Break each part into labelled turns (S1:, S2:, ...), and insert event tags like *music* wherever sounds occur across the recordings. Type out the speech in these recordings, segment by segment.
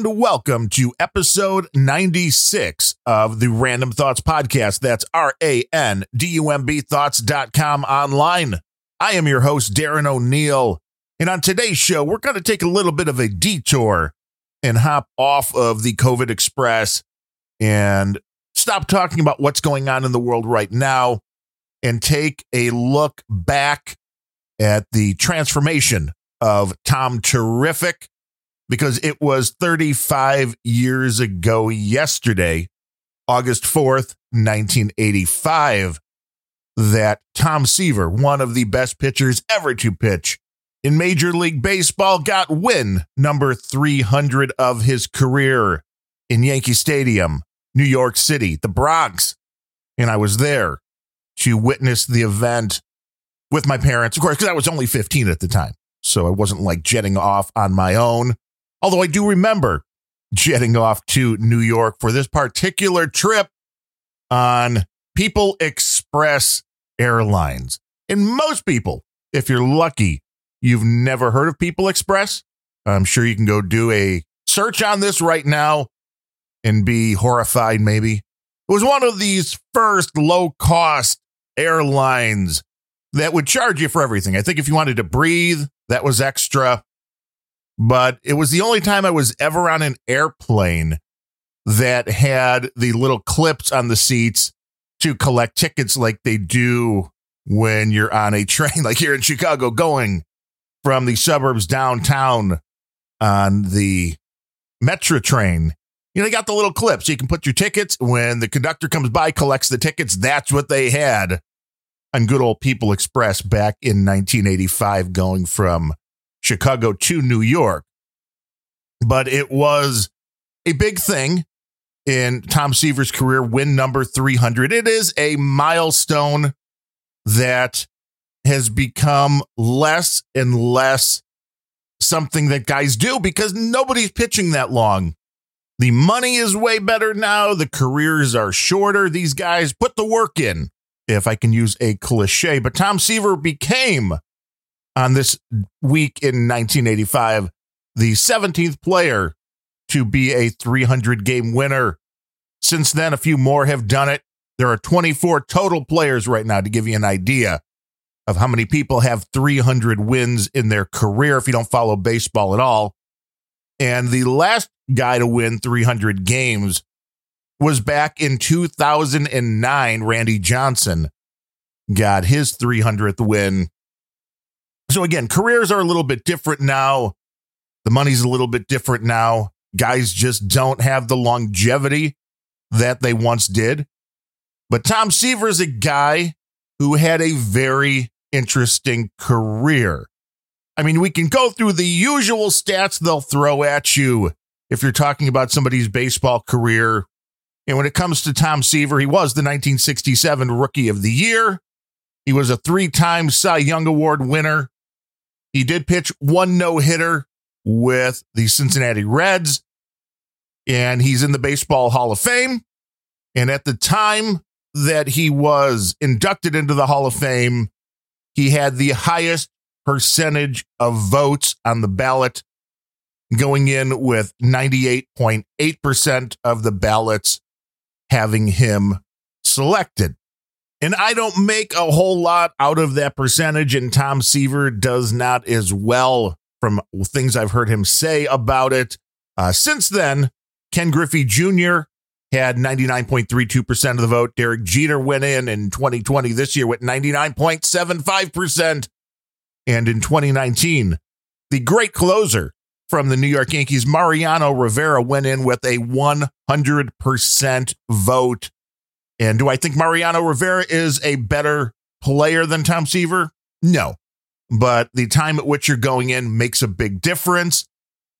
S1: And welcome to episode 96 of the Randumb Thoughts Podcast. That's R A N D U M B thoughts.com online. I am your host, Darren O'Neill. And on today's show, we're going to take a little bit of a detour and hop off of the COVID Express and stop talking about what's going on in the world right now and take a look back at the transformation of Tom Terrific because it was 35 years ago yesterday, August 4th, 1985, that Tom Seaver, one of the best pitchers ever to pitch in Major League Baseball, got win number 300 of his career in Yankee Stadium, New York City, the Bronx. And I was there to witness the event with my parents, of course, because I was only 15 at the time. So I wasn't like jetting off on my own. Although I do remember jetting off to New York for this particular trip on People Express Airlines. And most people, if you're lucky, you've never heard of People Express. I'm sure you can go do a search on this right now and be horrified, maybe. It was one of these first low cost airlines that would charge you for everything. I think if you wanted to breathe, that was extra but it was the only time I was ever on an airplane that had the little clips on the seats to collect tickets like they do when you're on a *laughs* train, like here in Chicago, going from the suburbs downtown on the Metro train. You know, they got the little clips. You can put your tickets when the conductor comes by, collects the tickets. That's what they had on good old People Express back in 1985, going from Chicago to New York. But it was a big thing in Tom Seaver's career, win number 300. It is a milestone that has become less and less something that guys do because nobody's pitching that long. The money is way better now. The careers are shorter. These guys put the work in, if I can use a cliche. But Tom Seaver became on this week in 1985, the 17th player to be a 300 game winner. Since then, a few more have done it. There are 24 total players right now to give you an idea of how many people have 300 wins in their career if you don't follow baseball at all. And the last guy to win 300 games was back in 2009. Randy Johnson got his 300th win so again, careers are a little bit different now. The money's a little bit different now. Guys just don't have the longevity that they once did. But Tom Seaver is a guy who had a very interesting career. I mean, we can go through the usual stats they'll throw at you if you're talking about somebody's baseball career. And when it comes to Tom Seaver, he was the 1967 Rookie of the Year. He was a three time Cy Young Award winner. He did pitch one no hitter with the Cincinnati Reds, and he's in the Baseball Hall of Fame. And at the time that he was inducted into the Hall of Fame, he had the highest percentage of votes on the ballot, going in with 98.8% of the ballots having him selected. And I don't make a whole lot out of that percentage, and Tom Seaver does not as well from things I've heard him say about it. Uh, since then, Ken Griffey Jr. had 99.32% of the vote. Derek Jeter went in in 2020 this year with 99.75%. And in 2019, the great closer from the New York Yankees, Mariano Rivera, went in with a 100% vote. And do I think Mariano Rivera is a better player than Tom Seaver? No. But the time at which you're going in makes a big difference.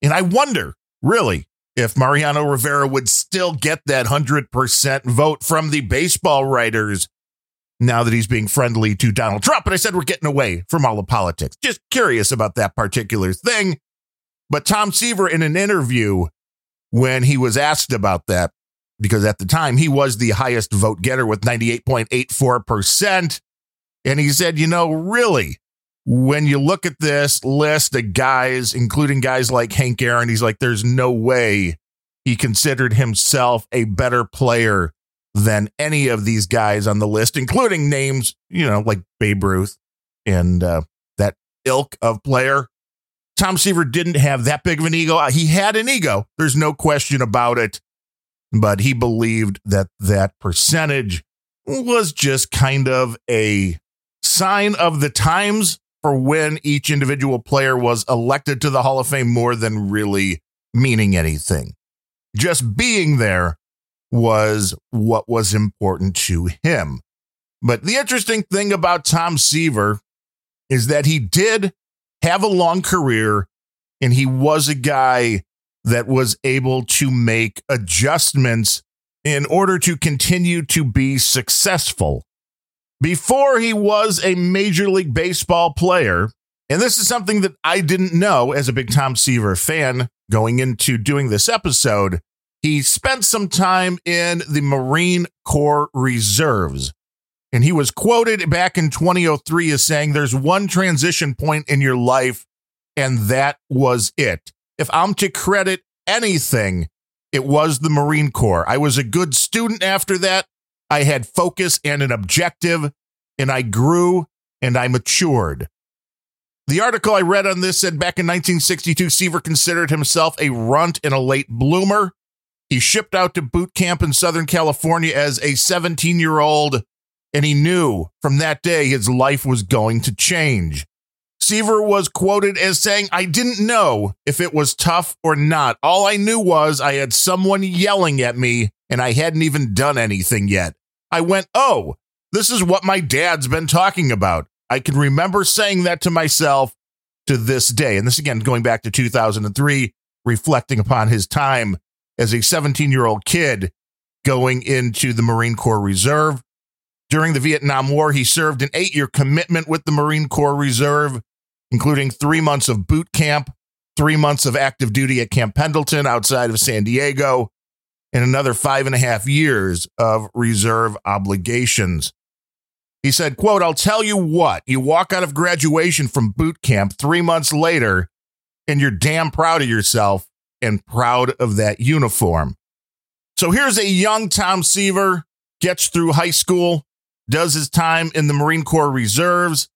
S1: And I wonder, really, if Mariano Rivera would still get that 100% vote from the baseball writers now that he's being friendly to Donald Trump. But I said we're getting away from all the politics. Just curious about that particular thing. But Tom Seaver, in an interview, when he was asked about that, because at the time he was the highest vote getter with 98.84%. And he said, you know, really, when you look at this list of guys, including guys like Hank Aaron, he's like, there's no way he considered himself a better player than any of these guys on the list, including names, you know, like Babe Ruth and uh, that ilk of player. Tom Seaver didn't have that big of an ego. He had an ego. There's no question about it. But he believed that that percentage was just kind of a sign of the times for when each individual player was elected to the Hall of Fame more than really meaning anything. Just being there was what was important to him. But the interesting thing about Tom Seaver is that he did have a long career and he was a guy that was able to make adjustments in order to continue to be successful. Before he was a Major League Baseball player, and this is something that I didn't know as a big Tom Seaver fan going into doing this episode, he spent some time in the Marine Corps Reserves. And he was quoted back in 2003 as saying, There's one transition point in your life, and that was it. If I'm to credit anything, it was the Marine Corps. I was a good student after that. I had focus and an objective, and I grew and I matured. The article I read on this said back in 1962, Seaver considered himself a runt and a late bloomer. He shipped out to boot camp in Southern California as a 17 year old, and he knew from that day his life was going to change. Seaver was quoted as saying, I didn't know if it was tough or not. All I knew was I had someone yelling at me and I hadn't even done anything yet. I went, Oh, this is what my dad's been talking about. I can remember saying that to myself to this day. And this again, going back to 2003, reflecting upon his time as a 17 year old kid going into the Marine Corps Reserve. During the Vietnam War, he served an eight year commitment with the Marine Corps Reserve, including three months of boot camp, three months of active duty at Camp Pendleton outside of San Diego, and another five and a half years of reserve obligations. He said, quote, I'll tell you what, you walk out of graduation from boot camp three months later, and you're damn proud of yourself and proud of that uniform. So here's a young Tom Seaver, gets through high school, does his time in the Marine Corps Reserves,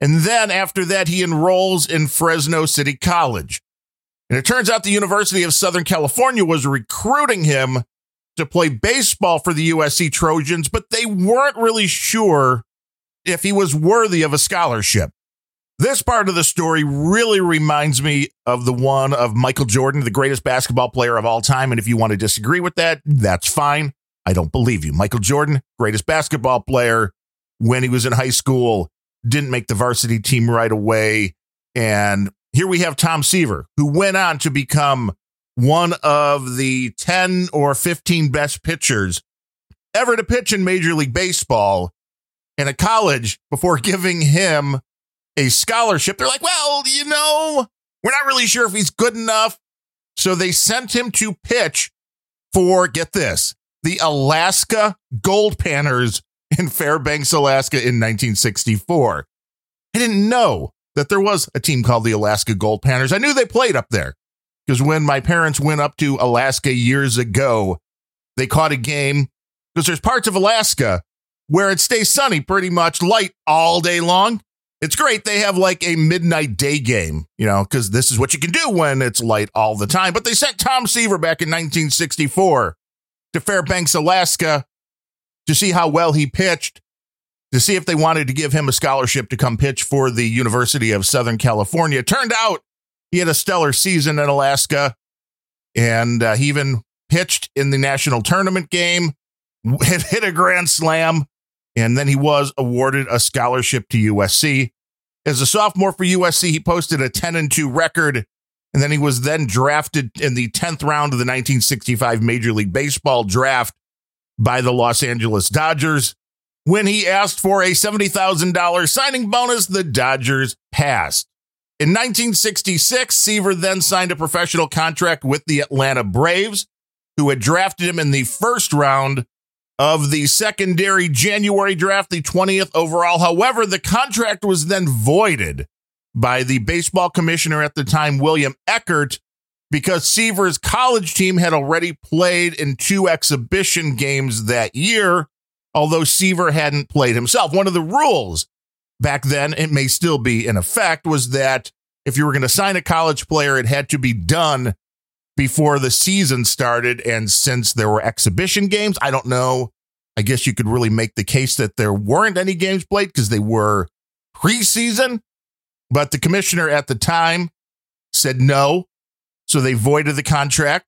S1: and then after that, he enrolls in Fresno City College. And it turns out the University of Southern California was recruiting him to play baseball for the USC Trojans, but they weren't really sure if he was worthy of a scholarship. This part of the story really reminds me of the one of Michael Jordan, the greatest basketball player of all time. And if you want to disagree with that, that's fine. I don't believe you. Michael Jordan, greatest basketball player when he was in high school, didn't make the varsity team right away. And here we have Tom Seaver, who went on to become one of the 10 or 15 best pitchers ever to pitch in Major League Baseball in a college before *laughs* giving him a scholarship. They're like, well, you know, we're not really sure if he's good enough. So they sent him to pitch for, get this, the Alaska Gold Panners in Fairbanks, Alaska in 1964. I didn't know that there was a team called the Alaska Gold Panners. I knew they played up there because when my parents went up to Alaska years ago, they caught a game because there's parts of Alaska where it stays sunny pretty much light all day long. It's great. They have like a midnight day game, you know, because this is what you can do when it's light all the time. But they sent Tom Seaver back in 1964 to Fairbanks, Alaska to see how well he pitched, to see if they wanted to give him a scholarship to come pitch for the University of Southern California. Turned out he had a stellar season in Alaska and uh, he even pitched in the national tournament game, *laughs* hit, a grand slam and then he was awarded a scholarship to USC. As a sophomore for USC, he posted a 10 and 2 record, and then he was then drafted in the 10th round of the 1965 Major League Baseball draft by the Los Angeles Dodgers. When he asked for a $70,000 signing bonus, the Dodgers passed. In 1966, Seaver then signed a professional contract with the Atlanta Braves, who had drafted him in the first round of the secondary January draft, the 20th overall. However, the contract was then voided by the baseball commissioner at the time, William Eckert, because Seaver's college team had already played in two exhibition games that year, although Seaver hadn't played himself. One of the rules back then, it may still be in effect, was that if you were going to sign a college player, it had to be done before the season started. And since there were exhibition games, I don't know. I guess you could really make the case that there weren't any games played because they were preseason. But the commissioner at the time said no. So they voided the contract.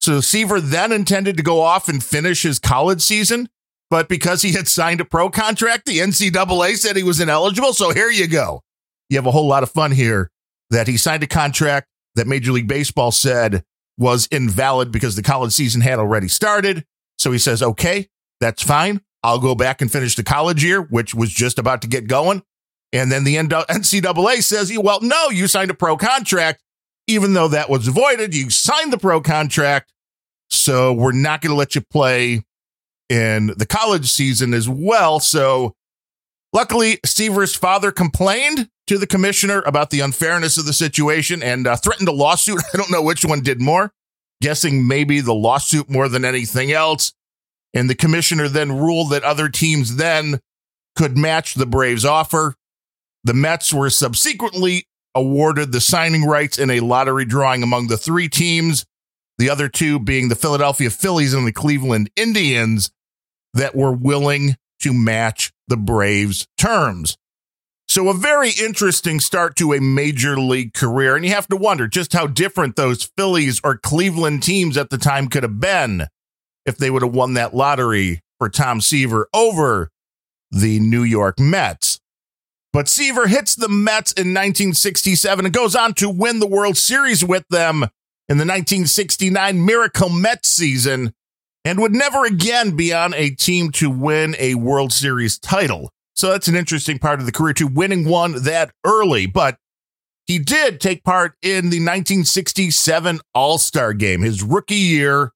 S1: So Seaver then intended to go off and finish his college season. But because he had signed a pro contract, the NCAA said he was ineligible. So here you go. You have a whole lot of fun here that he signed a contract that Major League Baseball said was invalid because the college season had already started. So he says, okay, that's fine. I'll go back and finish the college year, which was just about to get going. And then the NCAA says, well, no, you signed a pro contract. Even though that was voided, you signed the pro contract. So we're not going to let you play in the college season as well. So luckily, Seaver's father complained to the commissioner about the unfairness of the situation and uh, threatened a lawsuit. *laughs* I don't know which one did more, guessing maybe the lawsuit more than anything else. And the commissioner then ruled that other teams then could match the Braves' offer. The Mets were subsequently awarded the signing rights in a lottery drawing among the three teams, the other two being the Philadelphia Phillies and the Cleveland Indians, that were willing to match the Braves' terms. So, a very interesting start to a major league career. And you have to wonder just how different those Phillies or Cleveland teams at the time could have been if they would have won that lottery for Tom Seaver over the New York Mets. But Seaver hits the Mets in 1967 and goes on to win the World Series with them in the 1969 Miracle Mets season and would never again be on a team to win a World Series title. So that's an interesting part of the career to winning one that early. But he did take part in the 1967 All Star game, his rookie year.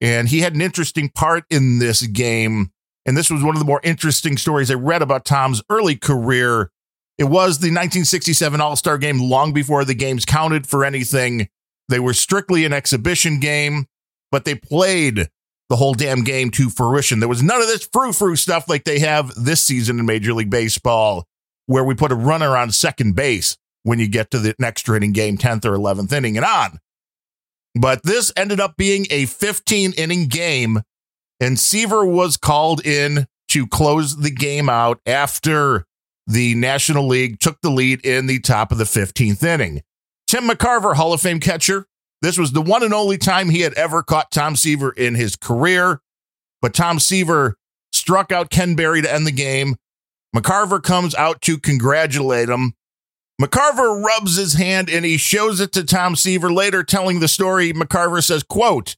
S1: And he had an interesting part in this game. And this was one of the more interesting stories I read about Tom's early career. It was the 1967 All Star game long before the games counted for anything. They were strictly an exhibition game, but they played the whole damn game to fruition. There was none of this frou frou stuff like they have this season in Major League Baseball, where we put a runner on second base when you get to the next inning game, 10th or 11th inning and on. But this ended up being a 15 inning game, and Seaver was called in to close the game out after the National League took the lead in the top of the 15th inning. Tim McCarver, Hall of Fame catcher, this was the one and only time he had ever caught Tom Seaver in his career. But Tom Seaver struck out Ken Berry to end the game. McCarver comes out to congratulate him. McCarver rubs his hand and he shows it to Tom Seaver later telling the story. McCarver says, quote,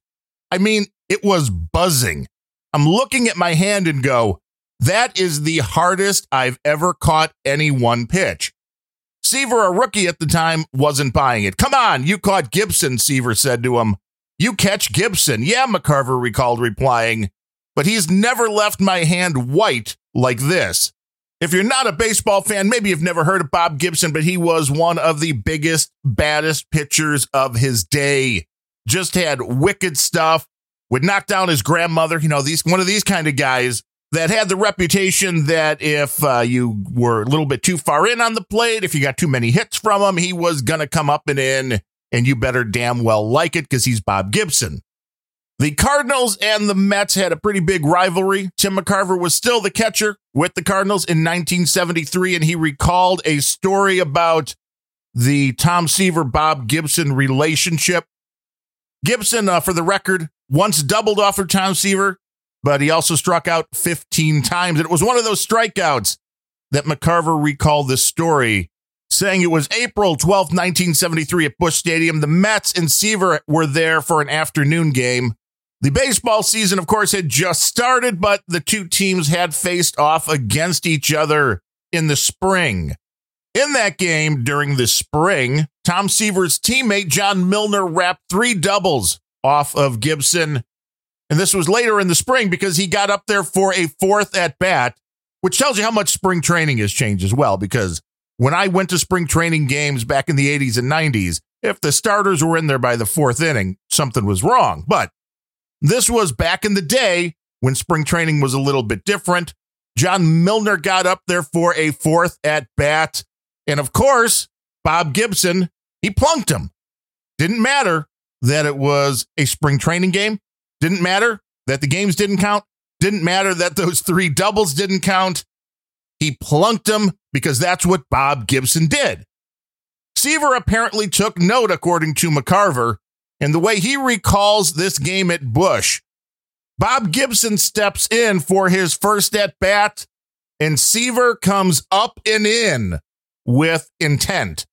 S1: I mean, it was buzzing. I'm looking at my hand and go, that is the hardest I've ever caught any one pitch. Seaver, a rookie at the time, wasn't buying it. Come on, you caught Gibson, Seaver said to him. You catch Gibson. Yeah, McCarver recalled replying, but he's never left my hand white like this. If you're not a baseball fan, maybe you've never heard of Bob Gibson, but he was one of the biggest, baddest pitchers of his day. Just had wicked stuff, would knock down his grandmother. You know, these one of these kind of guys that had the reputation that if uh, you were a little bit too far in on the plate, if you got too many hits from him, he was going to come up and in, and you better damn well like it because he's Bob Gibson. The Cardinals and the Mets had a pretty big rivalry. Tim McCarver was still the catcher with the Cardinals in 1973, and he recalled a story about the Tom Seaver Bob Gibson relationship. Gibson, uh, for the record, once doubled off of Tom Seaver, but he also struck out 15 times. It was one of those strikeouts that McCarver recalled this story, saying it was April 12, 1973 at Busch Stadium. The Mets and Seaver were there for an afternoon game. The baseball season, of course, had just started, but the two teams had faced off against each other in the spring. In that game during the spring, Tom Seaver's teammate John Milner rapped three doubles off of Gibson. And this was later in the spring because he got up there for a fourth at bat, which tells you how much spring training has changed as well. Because When I went to spring training games back in the 80s and 90s, if the starters were in there by the fourth inning, something was wrong. But this was back in the day when spring training was a little bit different. John Milner got up there for a fourth at bat. And of course, Bob Gibson, he plunked him. Didn't matter that it was a spring training game. Didn't matter that the games didn't count. Didn't matter that those three doubles didn't count. He plunked him because that's what Bob Gibson did. Seaver apparently took note, according to McCarver, and the way he recalls this game at Busch. Bob Gibson steps in for his first at bat, and Seaver comes up and in with intent.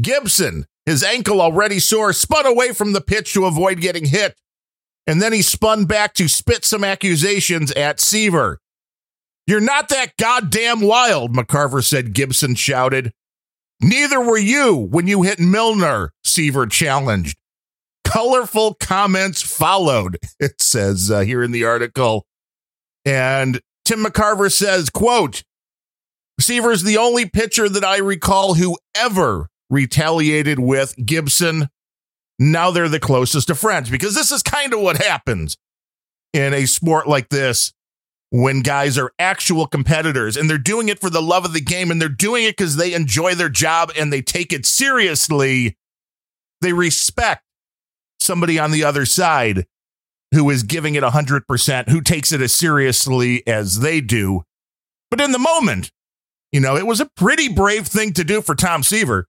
S1: Gibson, his ankle already sore, spun away from the pitch to avoid getting hit, and then he spun back to spit some accusations at Seaver. You're not that goddamn wild, McCarver said, Gibson shouted. Neither were you when you hit Milner, Seaver challenged. Colorful comments followed, *laughs* it says uh, here in the article. And Tim McCarver says, quote, Seaver's the only pitcher that I recall who ever retaliated with Gibson. Now they're the closest of friends because this is kind of what happens in a sport like this when guys are actual competitors and they're doing it for the love of the game and they're doing it because they enjoy their job and they take it seriously, they respect somebody on the other side who is giving it 100%, who takes it as seriously as they do. But in the moment, you know, it was a pretty brave thing to do for Tom Seaver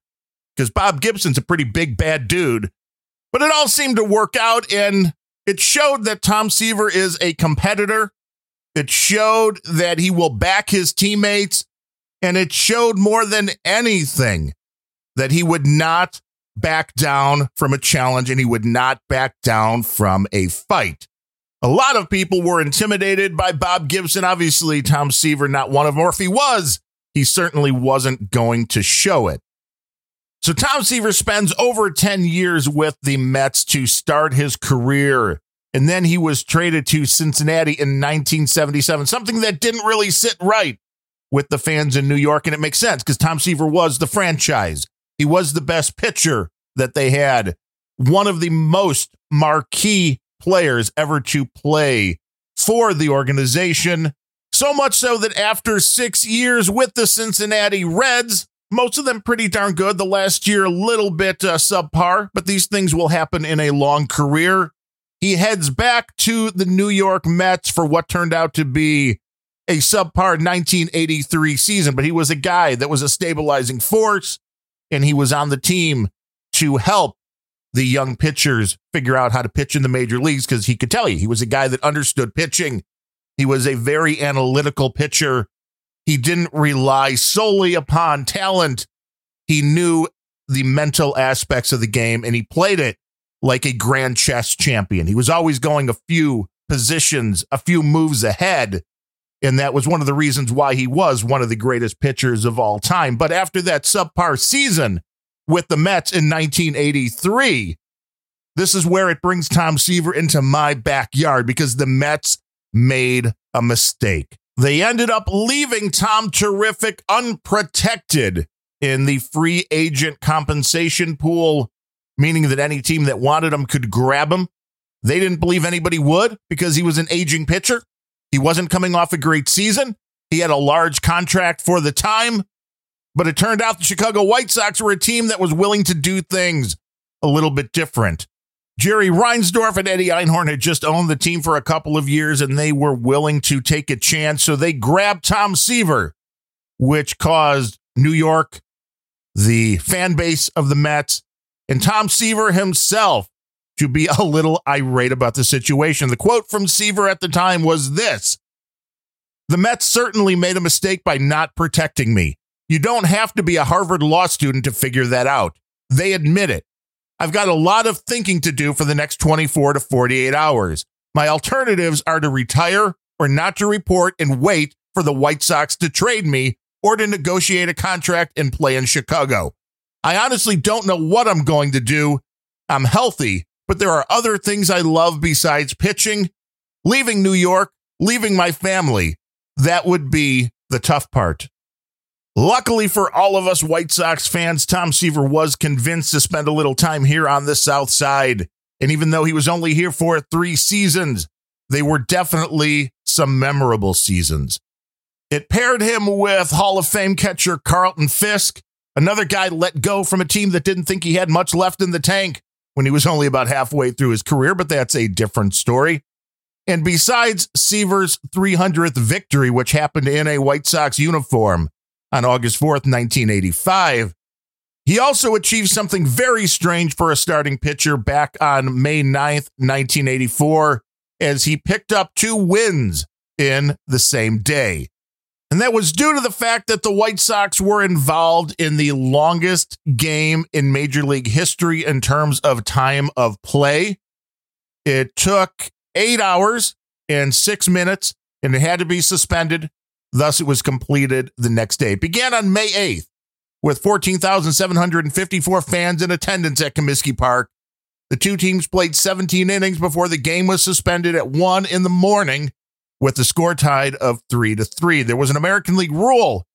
S1: because Bob Gibson's a pretty big, bad dude. But it all seemed to work out and it showed that Tom Seaver is a competitor it showed that he will back his teammates. And it showed more than anything that he would not back down from a challenge and he would not back down from a fight. A lot of people were intimidated by Bob Gibson. Obviously, Tom Seaver, not one of them, or if he was, he certainly wasn't going to show it. So Tom Seaver spends over 10 years with the Mets to start his career and then he was traded to Cincinnati in 1977, something that didn't really sit right with the fans in New York. And it makes sense because Tom Seaver was the franchise. He was the best pitcher that they had, one of the most marquee players ever to play for the organization. So much so that after six years with the Cincinnati Reds, most of them pretty darn good. The last year, a little bit uh, subpar, but these things will happen in a long career. He heads back to the New York Mets for what turned out to be a subpar 1983 season, but he was a guy that was a stabilizing force and he was on the team to help the young pitchers figure out how to pitch in the major leagues because he could tell you he was a guy that understood pitching. He was a very analytical pitcher. He didn't rely solely upon talent. He knew the mental aspects of the game and he played it like a grand chess champion. He was always going a few positions, a few moves ahead. And that was one of the reasons why he was one of the greatest pitchers of all time. But after that subpar season with the Mets in 1983, this is where it brings Tom Seaver into my backyard because the Mets made a mistake. They ended up leaving Tom Terrific unprotected in the free agent compensation pool meaning that any team that wanted him could grab him. They didn't believe anybody would because he was an aging pitcher. He wasn't coming off a great season. He had a large contract for the time, but it turned out the Chicago White Sox were a team that was willing to do things a little bit different. Jerry Reinsdorf and Eddie Einhorn had just owned the team for a couple of years and they were willing to take a chance. So they grabbed Tom Seaver, which caused New York, the fan base of the Mets, and Tom Seaver himself to be a little irate about the situation. The quote from Seaver at the time was this The Mets certainly made a mistake by not protecting me. You don't have to be a Harvard law student to figure that out. They admit it. I've got a lot of thinking to do for the next 24 to 48 hours. My alternatives are to retire or not to report and wait for the White Sox to trade me or to negotiate a contract and play in Chicago. I honestly don't know what I'm going to do. I'm healthy, but there are other things I love besides pitching. Leaving New York, leaving my family, that would be the tough part. Luckily for all of us White Sox fans, Tom Seaver was convinced to spend a little time here on the South Side. And even though he was only here for three seasons, they were definitely some memorable seasons. It paired him with Hall of Fame catcher Carlton Fisk, another guy let go from a team that didn't think he had much left in the tank when he was only about halfway through his career, but that's a different story. And besides Seaver's 300th victory, which happened in a White Sox uniform on August 4th, 1985, he also achieved something very strange for a starting pitcher back on May 9th, 1984, as he picked up two wins in the same day. And that was due to the fact that the White Sox were involved in the longest game in Major League history in terms of time of play. It took eight hours and six minutes, and it had to be suspended. Thus, it was completed the next day. It began on May 8th with 14,754 fans in attendance at Comiskey Park. The two teams played 17 innings before the game was suspended at 1 in the morning with the score tied of three to three. There was an American League rule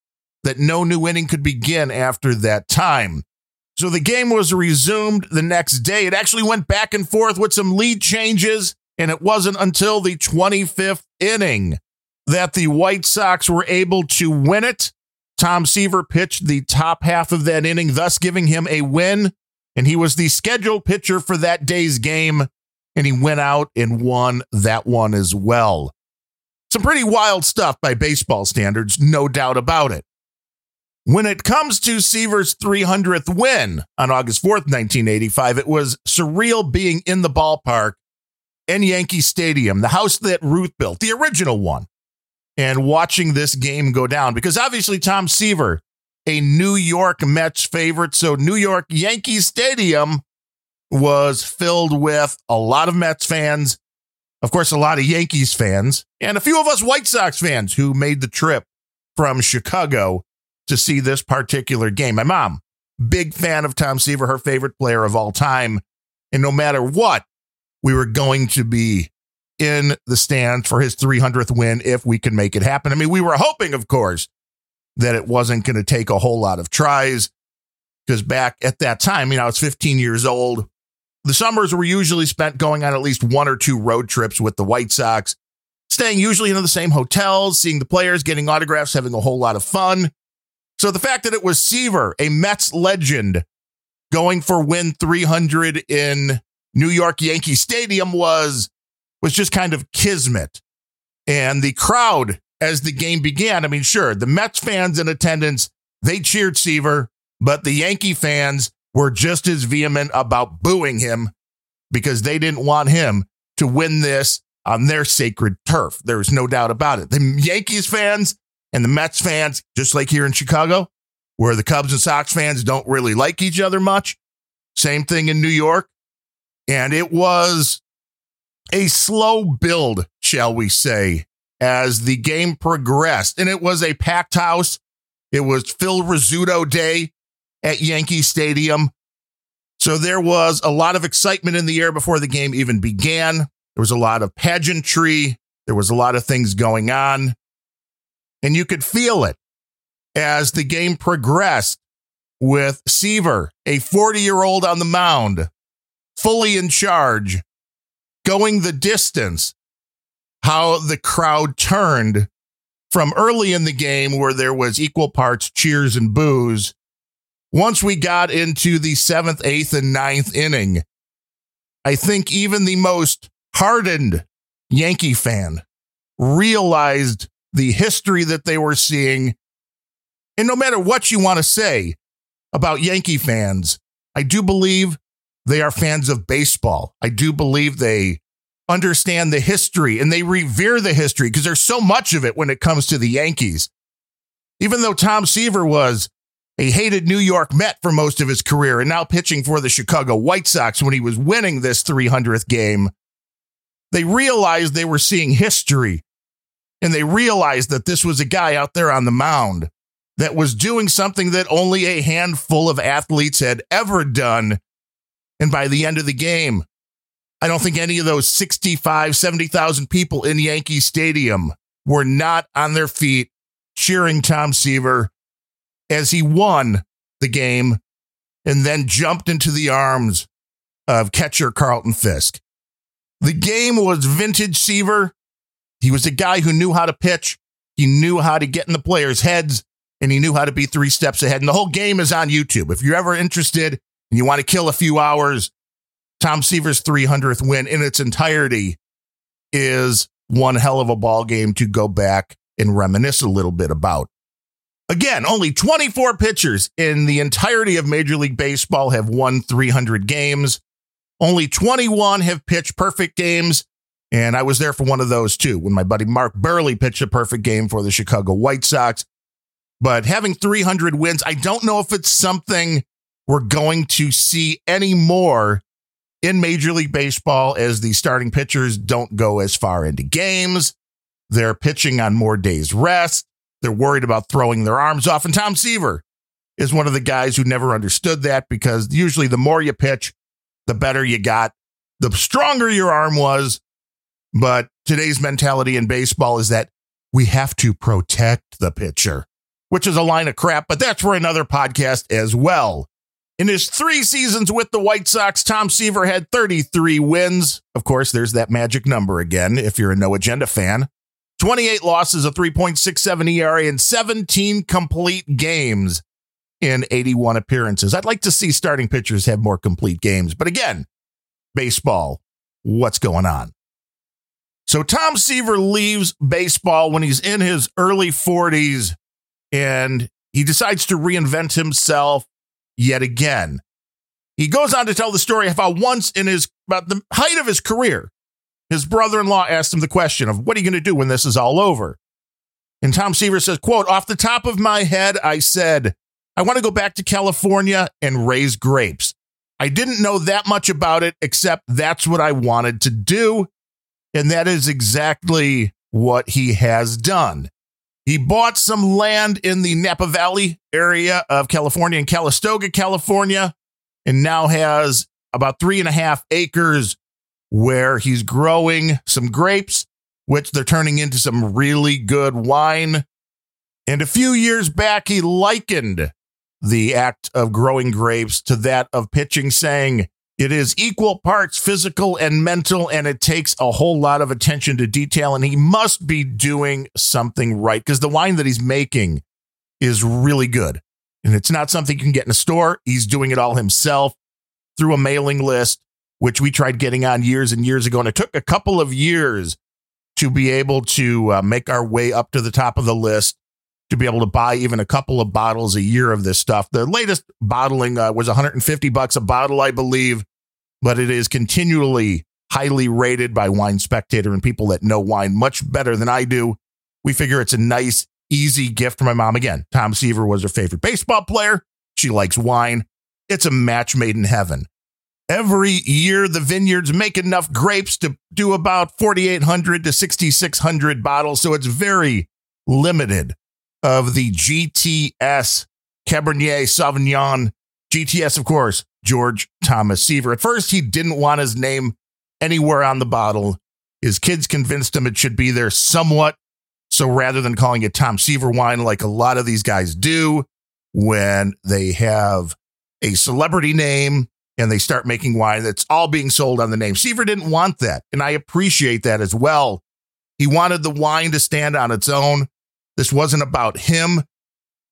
S1: that no new inning could begin after that time. So the game was resumed the next day. It actually went back and forth with some lead changes, and it wasn't until the 25th inning that the White Sox were able to win it. Tom Seaver pitched the top half of that inning, thus giving him a win. And he was the scheduled pitcher for that day's game, and he went out and won that one as well. Some pretty wild stuff by baseball standards, no doubt about it. When it comes to Seaver's 300th win on August 4th, 1985, it was surreal being in the ballpark in Yankee Stadium, the house that Ruth built, the original one, and watching this game go down. Because obviously, Tom Seaver, a New York Mets favorite, so New York Yankee Stadium was filled with a lot of Mets fans of course, a lot of Yankees fans and a few of us White Sox fans who made the trip from Chicago to see this particular game. My mom, big fan of Tom Seaver, her favorite player of all time. And no matter what, we were going to be in the stands for his 300th win if we could make it happen. I mean, we were hoping, of course, that it wasn't going to take a whole lot of tries because back at that time, you know, I was 15 years old. The summers were usually spent going on at least one or two road trips with the White Sox, staying usually in the same hotels, seeing the players, getting autographs, having a whole lot of fun. So the fact that it was Seaver, a Mets legend, going for win 300 in New York Yankee Stadium was was just kind of kismet. And the crowd as the game began, I mean, sure, the Mets fans in attendance, they cheered Seaver, but the Yankee fans were just as vehement about booing him because they didn't want him to win this on their sacred turf. There's no doubt about it. The Yankees fans and the Mets fans, just like here in Chicago, where the Cubs and Sox fans don't really like each other much, same thing in New York. And it was a slow build, shall we say, as the game progressed. And it was a packed house. It was Phil Rizzuto Day at Yankee Stadium. So there was a lot of excitement in the air before the game even began. There was a lot of pageantry. There was a lot of things going on. And you could feel it as the game progressed with Seaver, a 40 year old on the mound, fully in charge, going the distance. How the crowd turned from early in the game, where there was equal parts cheers and boos, once we got into the seventh, eighth, and ninth inning, I think even the most hardened Yankee fan realized the history that they were seeing. And no matter what you want to say about Yankee fans, I do believe they are fans of baseball. I do believe they understand the history and they revere the history because there's so much of it when it comes to the Yankees. Even though Tom Seaver was a hated New York Met for most of his career and now pitching for the Chicago White Sox when he was winning this 300th game, they realized they were seeing history and they realized that this was a guy out there on the mound that was doing something that only a handful of athletes had ever done. And by the end of the game, I don't think any of those 65, 70,000 people in Yankee Stadium were not on their feet cheering Tom Seaver as he won the game and then jumped into the arms of catcher Carlton Fisk. The game was vintage Seaver. He was a guy who knew how to pitch. He knew how to get in the players' heads and he knew how to be three steps ahead. And the whole game is on YouTube. If you're ever interested and you want to kill a few hours, Tom Seaver's 300th win in its entirety is one hell of a ball game to go back and reminisce a little bit about. Again, only 24 pitchers in the entirety of Major League Baseball have won 300 games. Only 21 have pitched perfect games. And I was there for one of those too when my buddy Mark Buehrle pitched a perfect game for the Chicago White Sox. But having 300 wins, I don't know if it's something we're going to see any more in Major League Baseball as the starting pitchers don't go as far into games. They're pitching on more days rest. They're worried about throwing their arms off. And Tom Seaver is one of the guys who never understood that because usually the more you pitch, the better you got, the stronger your arm was. But today's mentality in baseball is that we have to protect the pitcher, which is a line of crap, but that's for another podcast as well. In his three seasons with the White Sox, Tom Seaver had 33 wins. Of course, there's that magic number again if you're a no agenda fan. 28 losses, a 3.67 ERA, and 17 complete games in 81 appearances. I'd like to see starting pitchers have more complete games. But again, baseball, what's going on? So Tom Seaver leaves baseball when he's in his early 40s and he decides to reinvent himself yet again. He goes on to tell the story of how once in his about the height of his career, his brother-in-law asked him the question of what are you going to do when this is all over? And Tom Seaver says, quote, off the top of my head, I said, I want to go back to California and raise grapes. I didn't know that much about it, except that's what I wanted to do. And that is exactly what he has done. He bought some land in the Napa Valley area of California in Calistoga, California, and now has about three and a half acres where he's growing some grapes, which they're turning into some really good wine. And a few years back, he likened the act of growing grapes to that of pitching, saying, it is equal parts physical and mental, and it takes a whole lot of attention to detail. And he must be doing something right because the wine that he's making is really good. And it's not something you can get in a store. He's doing it all himself through a mailing list which we tried getting on years and years ago. And it took a couple of years to be able to uh, make our way up to the top of the list, to be able to buy even a couple of bottles a year of this stuff. The latest bottling uh, was 150 bucks a bottle, I believe, but it is continually highly rated by Wine Spectator and people that know wine much better than I do. We figure it's a nice, easy gift for my mom. Again, Tom Seaver was her favorite baseball player. She likes wine. It's a match made in heaven. Every year, the vineyards make enough grapes to do about 4,800 to 6,600 bottles. So it's very limited of the GTS Cabernet Sauvignon. GTS, of course, George Thomas Seaver. At first, he didn't want his name anywhere on the bottle. His kids convinced him it should be there somewhat. So rather than calling it Tom Seaver wine, like a lot of these guys do when they have a celebrity name and they start making wine that's all being sold on the name. Seaver didn't want that. And I appreciate that as well. He wanted the wine to stand on its own. This wasn't about him.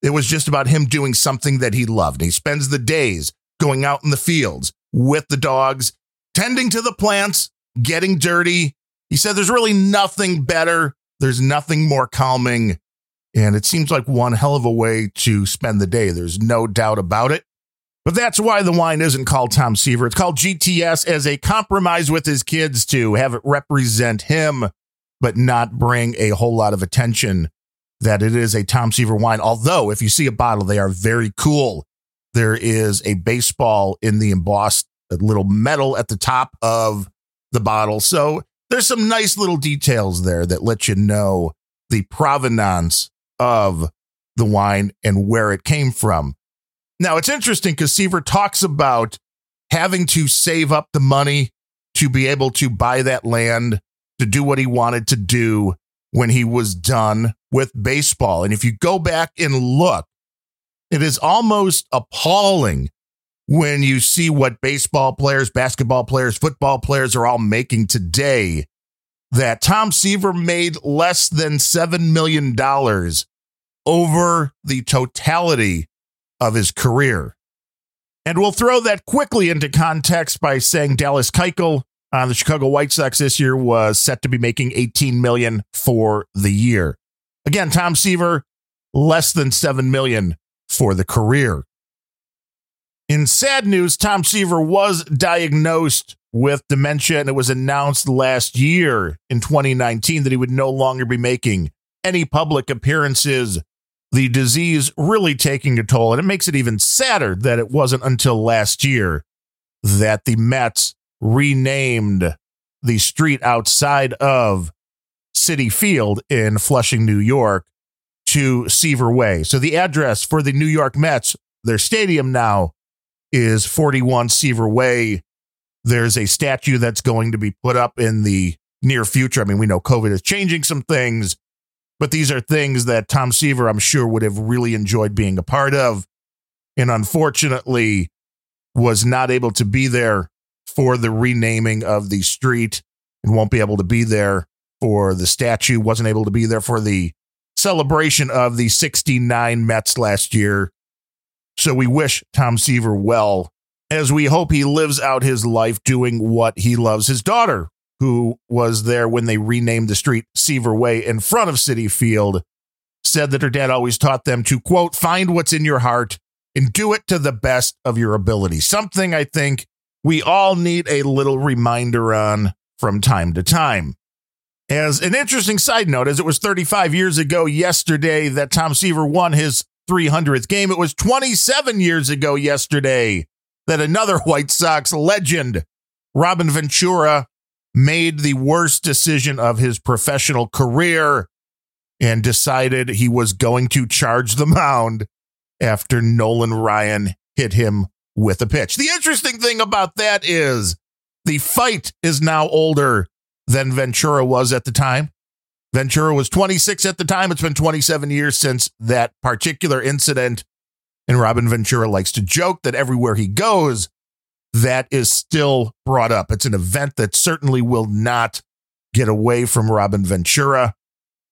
S1: It was just about him doing something that he loved. He spends the days going out in the fields with the dogs, tending to the plants, getting dirty. He said there's really nothing better. There's nothing more calming. And it seems like one hell of a way to spend the day. There's no doubt about it. But that's why the wine isn't called Tom Seaver. It's called GTS as a compromise with his kids to have it represent him, but not bring a whole lot of attention that it is a Tom Seaver wine. Although, if you see a bottle, they are very cool. There is a baseball in the embossed little metal at the top of the bottle. So there's some nice little details there that let you know the provenance of the wine and where it came from. Now it's interesting because Seaver talks about having to save up the money to be able to buy that land to do what he wanted to do when he was done with baseball. And if you go back and look It is almost appalling when you see what baseball players, basketball players, football players are all making today. That Tom Seaver made less than $7 million over the totality of his career. And we'll throw that quickly into context by saying Dallas Keuchel on the Chicago White Sox this year was set to be making 18 million for the year. Again, Tom Seaver less than 7 million for the career. In sad news, Tom Seaver was diagnosed with dementia and it was announced last year in 2019 that he would no longer be making any public appearances. The disease really taking a toll. And it makes it even sadder that it wasn't until last year that the Mets renamed the street outside of Citi Field in Flushing, New York to Seaver Way. So the address for the New York Mets, their stadium now is 41 Seaver Way. There's a statue that's going to be put up in the near future. I mean, we know COVID is changing some things, but these are things that Tom Seaver, I'm sure, would have really enjoyed being a part of. And unfortunately, was not able to be there for the renaming of the street and won't be able to be there for the statue, wasn't able to be there for the celebration of the 69 Mets last year. So we wish Tom Seaver well as we hope he lives out his life doing what he loves. His daughter, who was there when they renamed the street Seaver Way in front of Citi Field, said that her dad always taught them to, quote, find what's in your heart and do it to the best of your ability. Something I think we all need a little reminder on from time to time. As an interesting side note, as it was 35 years ago yesterday that Tom Seaver won his 300th game, it was 27 years ago yesterday that another *laughs* White Sox legend, Robin Ventura, made the worst decision of his professional career and decided he was going to charge the mound after Nolan Ryan hit him with a pitch. The interesting thing about that is the fight is now older than Ventura was at the time. Ventura was 26 at the time. It's been 27 years since that particular incident. And Robin Ventura likes to joke that everywhere he goes, that is still brought up. It's an event that certainly will not get away from Robin Ventura.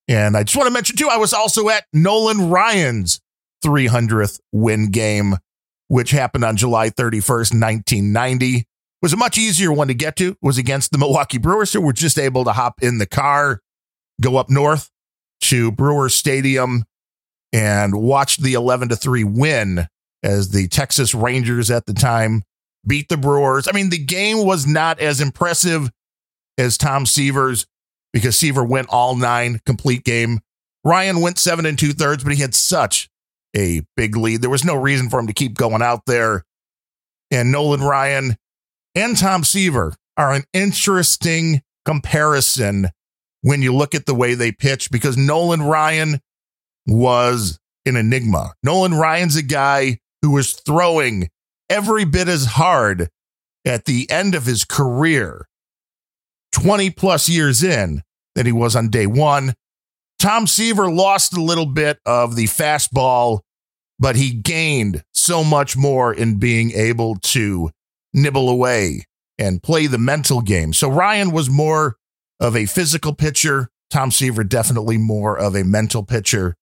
S1: And I just want to mention, too, I was also at Nolan Ryan's 300th win game which happened on July 31st, 1990. was a much easier one to get to. It was against the Milwaukee Brewers, so we're just able to hop in the car, go up north to Brewer Stadium, and watch the 11 to 3 win as the Texas Rangers at the time beat the Brewers. I mean, the game was not as impressive as Tom Seaver's because Seaver went all nine complete game. Ryan went seven and two thirds, but he had such a big lead. There was no reason for him to keep going out there. And Nolan Ryan and Tom Seaver are an interesting comparison when you look at the way they pitch because Nolan Ryan was an enigma. Nolan Ryan's a guy who was throwing every bit as hard at the end of his career, 20 plus years in, than he was on day one. Tom Seaver lost a little bit of the fastball, but he gained so much more in being able to nibble away and play the mental game. So Ryan was more of a physical pitcher. Tom Seaver definitely more of a mental pitcher.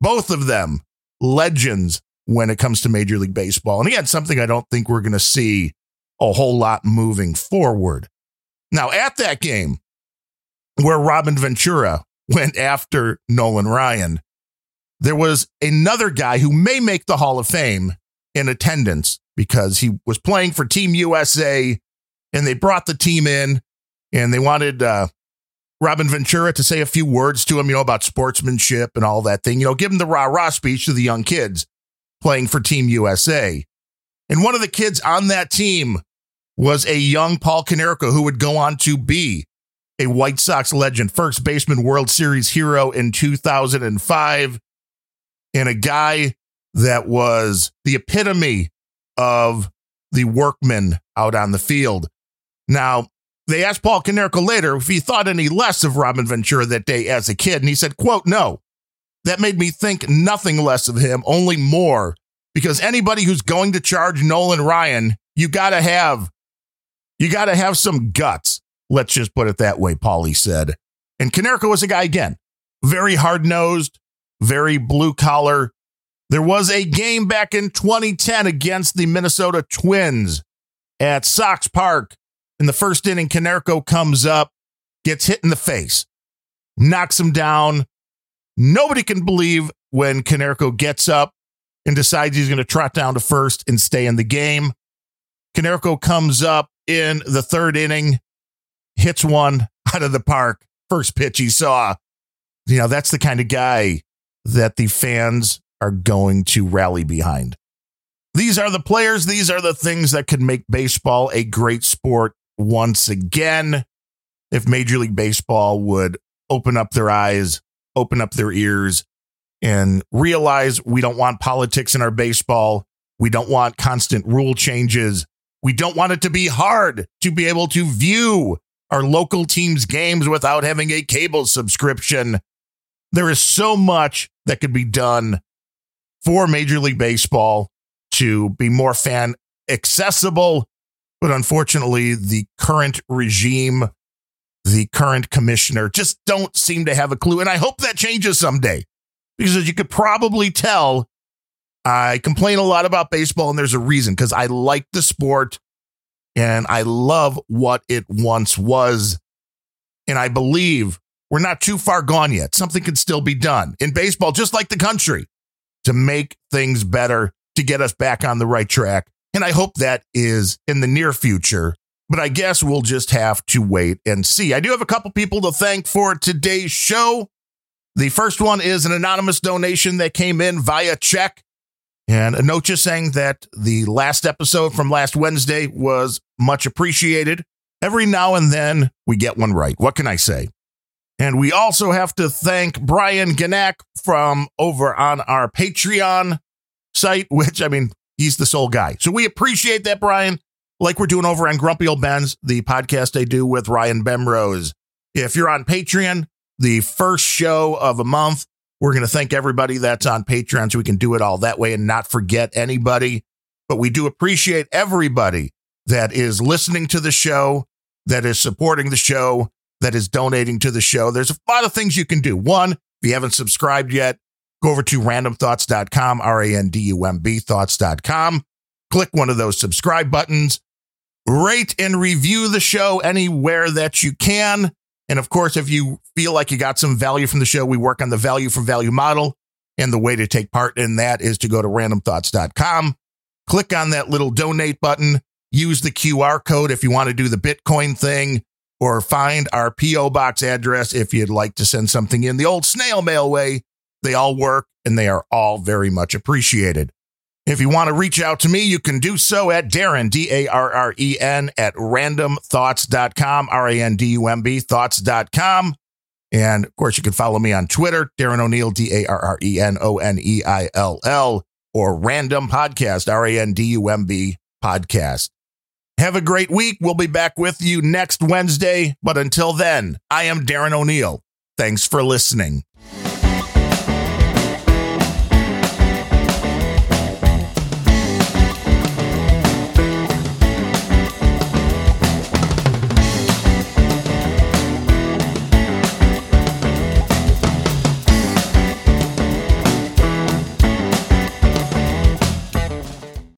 S1: Both of them legends when it comes to Major League Baseball. And again, something I don't think we're going to see a whole lot moving forward. Now, at that game where Robin Ventura went after Nolan Ryan. There was another guy who may make the Hall of Fame in attendance because he was playing for Team USA and they brought the team in and they wanted uh, Robin Ventura to say a few words to him, you know, about sportsmanship and all that thing, you know, give him the rah rah speech to the young kids playing for Team USA. And one of the kids on that team was a young Paul Konerko who would go on to be a White Sox legend, first baseman World Series hero in 2005, and a guy that was the epitome of the workman out on the field. Now, they asked Paul Konerko later if he thought any less of Robin Ventura that day as a kid, and he said, quote, no, that made me think nothing less of him, only more because anybody who's going to charge Nolan Ryan, you got to have you got to have some guts. Let's just put it that way, Paulie said. And Konerko was a guy again, very hard-nosed, very blue collar. There was a game back in 2010 against the Minnesota Twins at Sox Park. In the first inning, Konerko comes up, gets hit in the face, knocks him down. Nobody can believe when Konerko gets up and decides he's going to trot down to first and stay in the game. Konerko comes up in the third inning, hits one out of the park. First pitch he saw. You know, that's the kind of guy that the fans are going to rally behind. These are the players, these are the things that could make baseball a great sport once again. If Major League Baseball would open up their eyes, open up their ears, and realize we don't want politics in our baseball. We don't want constant rule changes. We don't want it to be hard to be able to view our local team's games without having a cable subscription. There is so much that could be done for Major League Baseball to be more fan accessible. But unfortunately, the current regime, the current commissioner just don't seem to have a clue. And I hope that changes someday because as you could probably tell, I complain a lot about baseball, and there's a reason because I like the sport and I love what it once was. And I believe we're not too far gone yet. Something can still be done in baseball, just like the country, to make things better, to get us back on the right track. And I hope that is in the near future. But I guess we'll just have to wait and see. I do have a couple people to thank for today's show. The first one is an anonymous donation that came in via check. And a note just saying that the last episode from last Wednesday was much appreciated. Every now and then we get one right. What can I say? And we also have to thank Brian Ganak from over on our Patreon site, which I mean, he's the sole guy. So we appreciate that, Brian, like we're doing over on Grumpy Old Ben's, the podcast I do with Ryan Bemrose. If you're on Patreon, the first show of a month. We're going to thank everybody that's on Patreon so we can do it all that way and not forget anybody. But we do appreciate everybody that is listening to the show, that is supporting the show, that is donating to the show. There's a lot of things you can do. One, if you haven't subscribed yet, go over to randumbthoughts.com, R A N D U M B thoughts.com. Click one of those subscribe buttons. Rate and review the show anywhere that you can. And of course, if you feel like you got some value from the show, we work on the value for value model. And the way to take part in that is to go to randumbthoughts.com, click on that little donate button, use the QR code if you want to do the Bitcoin thing, or find our P.O. box address if you'd like to send something in the old snail mail way. They all work and they are all very much appreciated. If you want to reach out to me, you can do so at Darren, D A R R E N, at randumbthoughts.com, R A N D U M B, thoughts.com. And of course, you can follow me on Twitter, Darren O'Neill, D A R R E N O N E I L L, or Randumb Podcast, R A N D U M B Podcast. Have a great week. We'll be back with you next Wednesday. But until then, I am Darren O'Neill. Thanks for listening.